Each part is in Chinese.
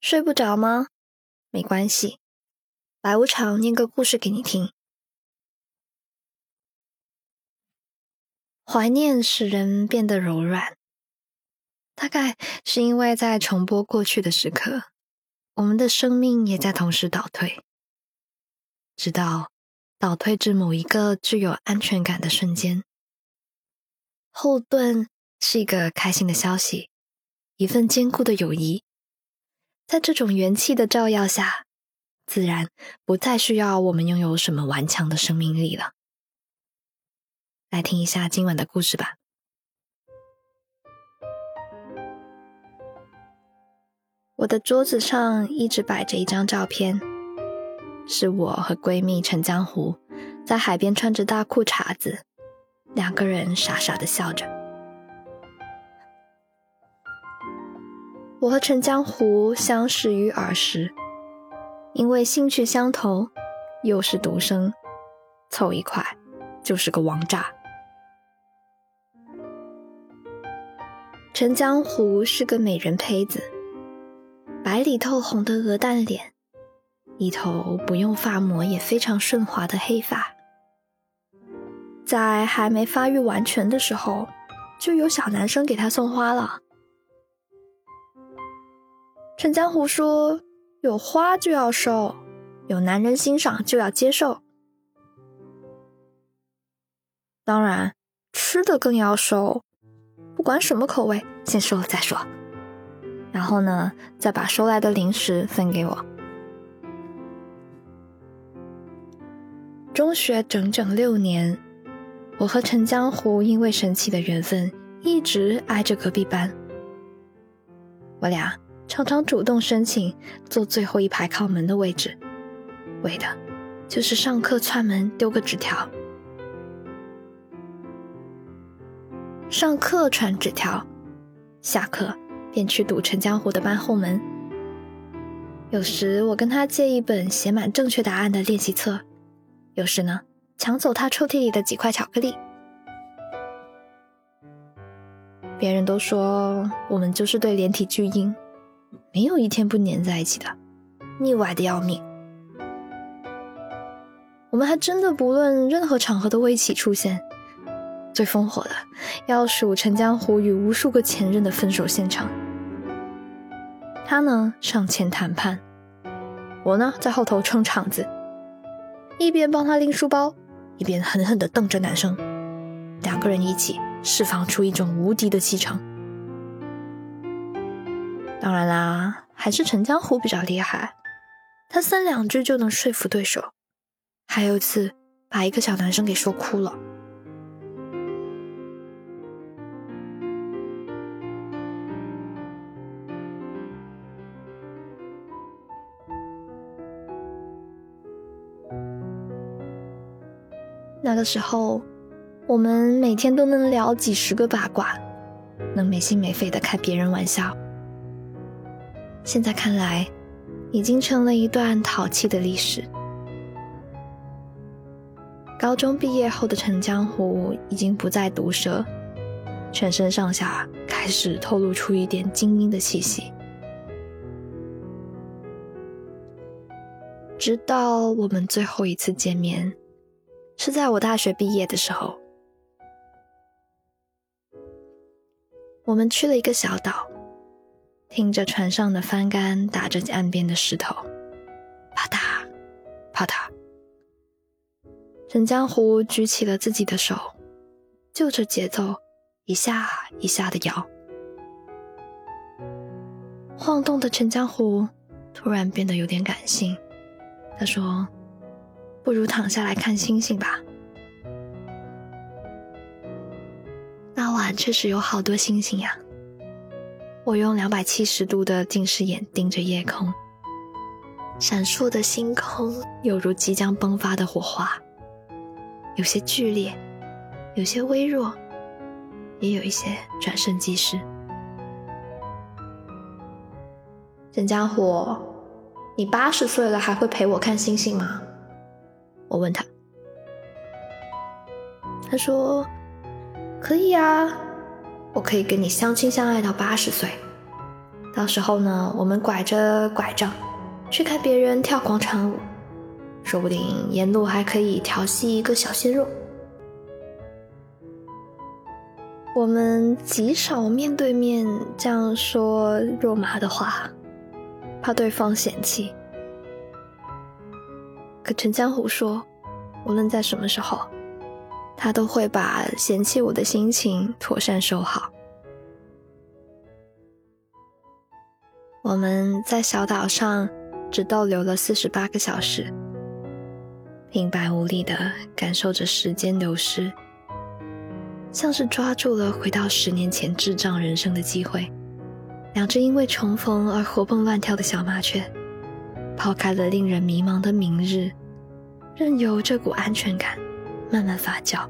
睡不着吗？没关系，白无常念个故事给你听。怀念使人变得柔软，大概是因为在重播过去的时刻，我们的生命也在同时倒退，直到倒退至某一个具有安全感的瞬间。后盾是一个开心的消息，一份坚固的友谊。在这种元气的照耀下，自然不再需要我们拥有什么顽强的生命力了。来听一下今晚的故事吧。我的桌子上一直摆着一张照片，是我和闺蜜陈江湖在海边穿着大裤衩子，两个人傻傻的笑着。我和陈江湖相识于儿时，因为兴趣相投，又是独生，凑一块就是个王炸。陈江湖是个美人胚子，白里透红的鹅蛋脸，一头不用发膜也非常顺滑的黑发，在还没发育完全的时候，就有小男生给他送花了。陈江湖说：“有花就要收，有男人欣赏就要接受。当然，吃的更要收，不管什么口味，先收了再说。然后呢，再把收来的零食分给我。”中学整整六年，我和陈江湖因为神奇的缘分，一直挨着隔壁班。我俩。常常主动申请坐最后一排靠门的位置，为的就是上课串门丢个纸条。上课传纸条，下课便去堵陈江湖的班后门。有时我跟他借一本写满正确答案的练习册，有时呢抢走他抽屉里的几块巧克力。别人都说我们就是对连体巨婴。没有一天不粘在一起的，腻歪的要命。我们还真的不论任何场合都会一起出现。最烽火的要数陈江湖与无数个前任的分手现场。他呢上前谈判，我呢在后头撑场子，一边帮他拎书包，一边狠狠地瞪着男生。两个人一起释放出一种无敌的气场。当然啦，还是陈江湖比较厉害，他三两句就能说服对手。还有一次，把一个小男生给说哭了。那个时候，我们每天都能聊几十个八卦，能没心没肺的开别人玩笑。现在看来，已经成了一段淘气的历史。高中毕业后的陈江湖已经不再毒舌，全身上下开始透露出一点精英的气息。直到我们最后一次见面，是在我大学毕业的时候，我们去了一个小岛。听着船上的帆杆打着岸边的石头，啪嗒，啪嗒。陈江湖举起了自己的手，就着节奏一下一下的摇。晃动的陈江湖突然变得有点感性，他说：“不如躺下来看星星吧。”那晚确实有好多星星呀。我用两百七十度的近视眼盯着夜空，闪烁的星空犹如即将迸发的火花，有些剧烈，有些微弱，也有一些转瞬即逝。陈江湖，你八十岁了还会陪我看星星吗？我问他，他说可以呀。我可以跟你相亲相爱到八十岁，到时候呢，我们拐着拐杖去看别人跳广场舞，说不定沿路还可以调戏一个小鲜肉。我们极少面对面这样说肉麻的话，怕对方嫌弃。可陈江湖说，无论在什么时候，他都会把嫌弃我的心情妥善收好。我们在小岛上只逗留了四十八个小时，平白无力的感受着时间流失。像是抓住了回到十年前智障人生的机会，两只因为重逢而活蹦乱跳的小麻雀，抛开了令人迷茫的明日，任由这股安全感慢慢发酵。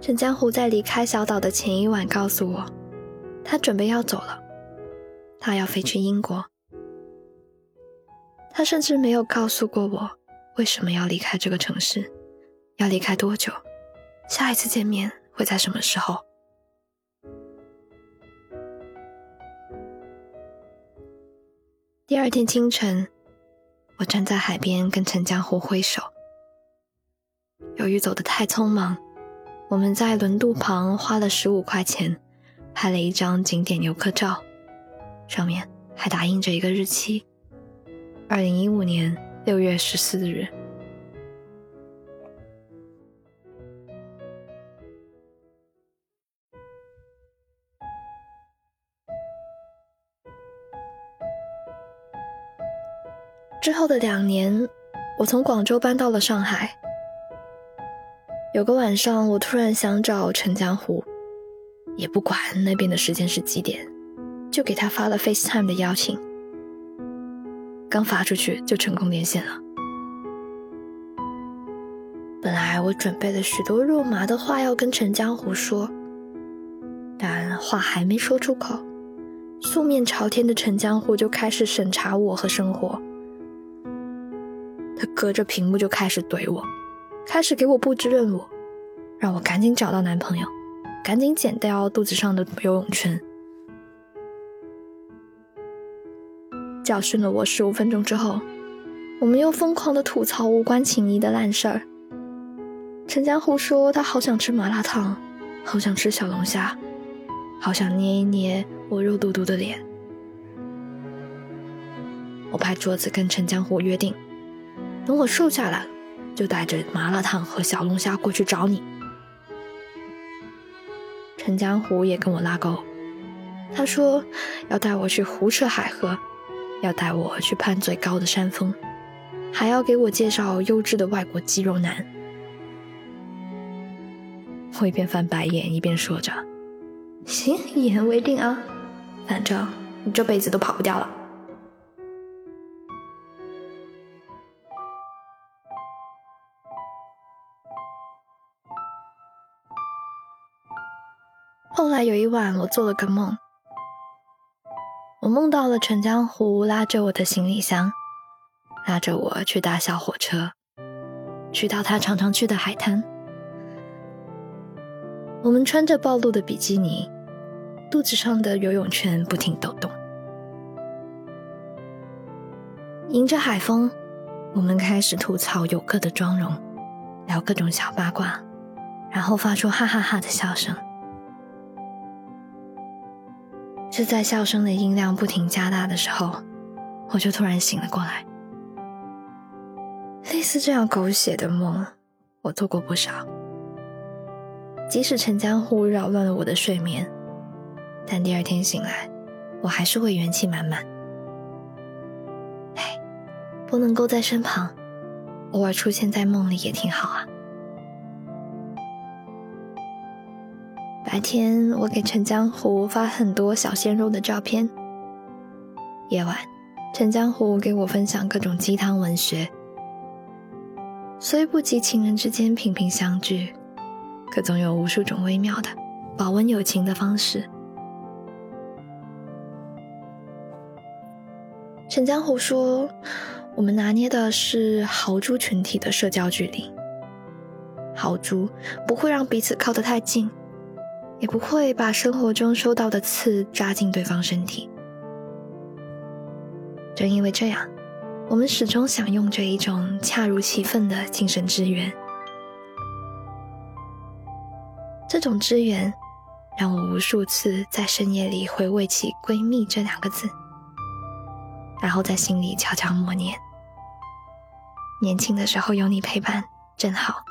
陈江湖在离开小岛的前一晚告诉我，他准备要走了，他要飞去英国。他甚至没有告诉过我。为什么要离开这个城市？要离开多久？下一次见面会在什么时候？第二天清晨，我站在海边跟陈江湖挥手。由于走得太匆忙，我们在轮渡旁花了十五块钱拍了一张景点游客照，上面还打印着一个日期：二零一五年。六月十四日，之后的两年，我从广州搬到了上海。有个晚上，我突然想找陈江湖，也不管那边的时间是几点，就给他发了 FaceTime 的邀请。刚发出去就成功连线了。本来我准备了许多肉麻的话要跟陈江湖说，但话还没说出口，素面朝天的陈江湖就开始审查我和生活。他隔着屏幕就开始怼我，开始给我布置任务，让我赶紧找到男朋友，赶紧减掉肚子上的游泳圈。教训了我十五分钟之后，我们又疯狂的吐槽无关情谊的烂事儿。陈江湖说他好想吃麻辣烫，好想吃小龙虾，好想捏一捏我肉嘟嘟的脸。我拍桌子跟陈江湖约定，等我瘦下来，就带着麻辣烫和小龙虾过去找你。陈江湖也跟我拉钩，他说要带我去胡吃海喝。要带我去攀最高的山峰，还要给我介绍优质的外国肌肉男。我一边翻白眼一边说着：“行，一言为定啊，反正你这辈子都跑不掉了。”后来有一晚，我做了个梦。我梦到了陈江湖拉着我的行李箱，拉着我去搭小火车，去到他常常去的海滩。我们穿着暴露的比基尼，肚子上的游泳圈不停抖动。迎着海风，我们开始吐槽游客的妆容，聊各种小八卦，然后发出哈哈哈的笑声。是在笑声的音量不停加大的时候，我就突然醒了过来。类似这样狗血的梦，我做过不少。即使陈江湖扰乱了我的睡眠，但第二天醒来，我还是会元气满满。哎，不能够在身旁，偶尔出现在梦里也挺好啊。白天，我给陈江湖发很多小鲜肉的照片。夜晚，陈江湖给我分享各种鸡汤文学。虽不及情人之间频频相聚，可总有无数种微妙的保温友情的方式。陈江湖说：“我们拿捏的是豪猪群体的社交距离，豪猪不会让彼此靠得太近。”也不会把生活中收到的刺扎进对方身体。正因为这样，我们始终享用着一种恰如其分的精神支援。这种支援，让我无数次在深夜里回味起“闺蜜”这两个字，然后在心里悄悄默念：年轻的时候有你陪伴，真好，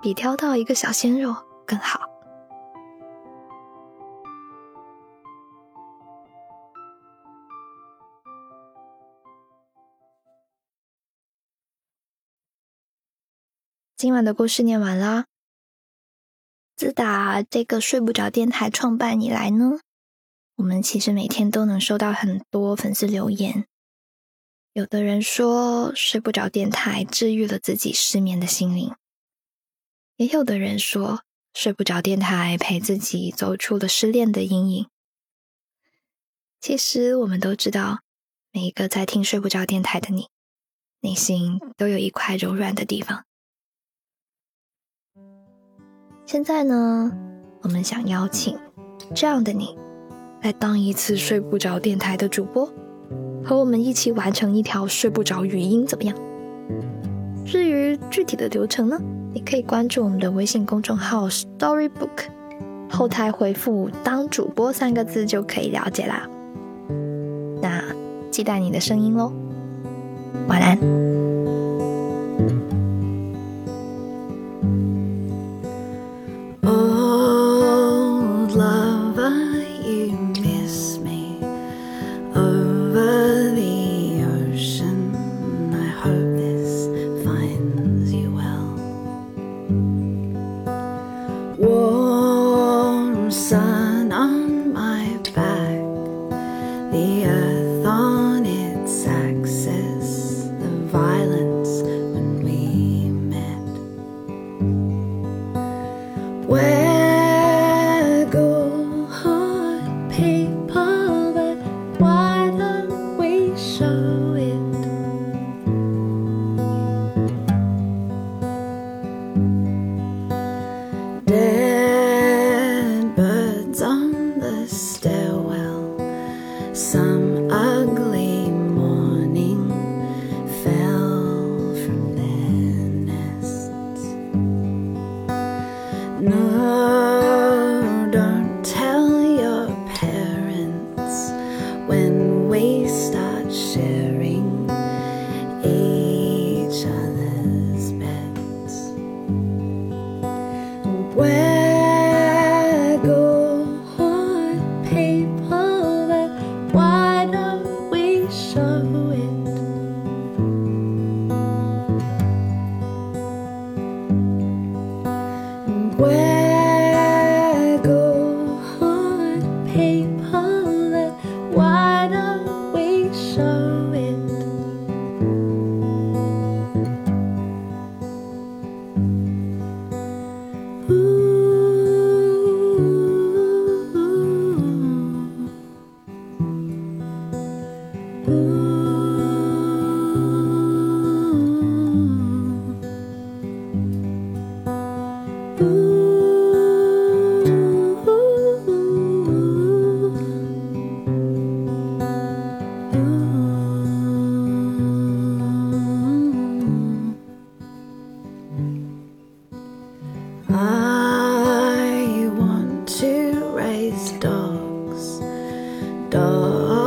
比挑到一个小鲜肉更好。今晚的故事念完啦。自打这个睡不着电台创办以来呢，我们其实每天都能收到很多粉丝留言。有的人说睡不着电台治愈了自己失眠的心灵，也有的人说睡不着电台陪自己走出了失恋的阴影。其实我们都知道，每一个在听睡不着电台的你，内心都有一块柔软的地方。现在呢，我们想邀请这样的你来当一次睡不着电台的主播，和我们一起完成一条睡不着语音，怎么样？至于具体的流程呢，你可以关注我们的微信公众号 Storybook，后台回复“当主播”三个字就可以了解啦。那期待你的声音喽，晚安。wise dogs. Dogs.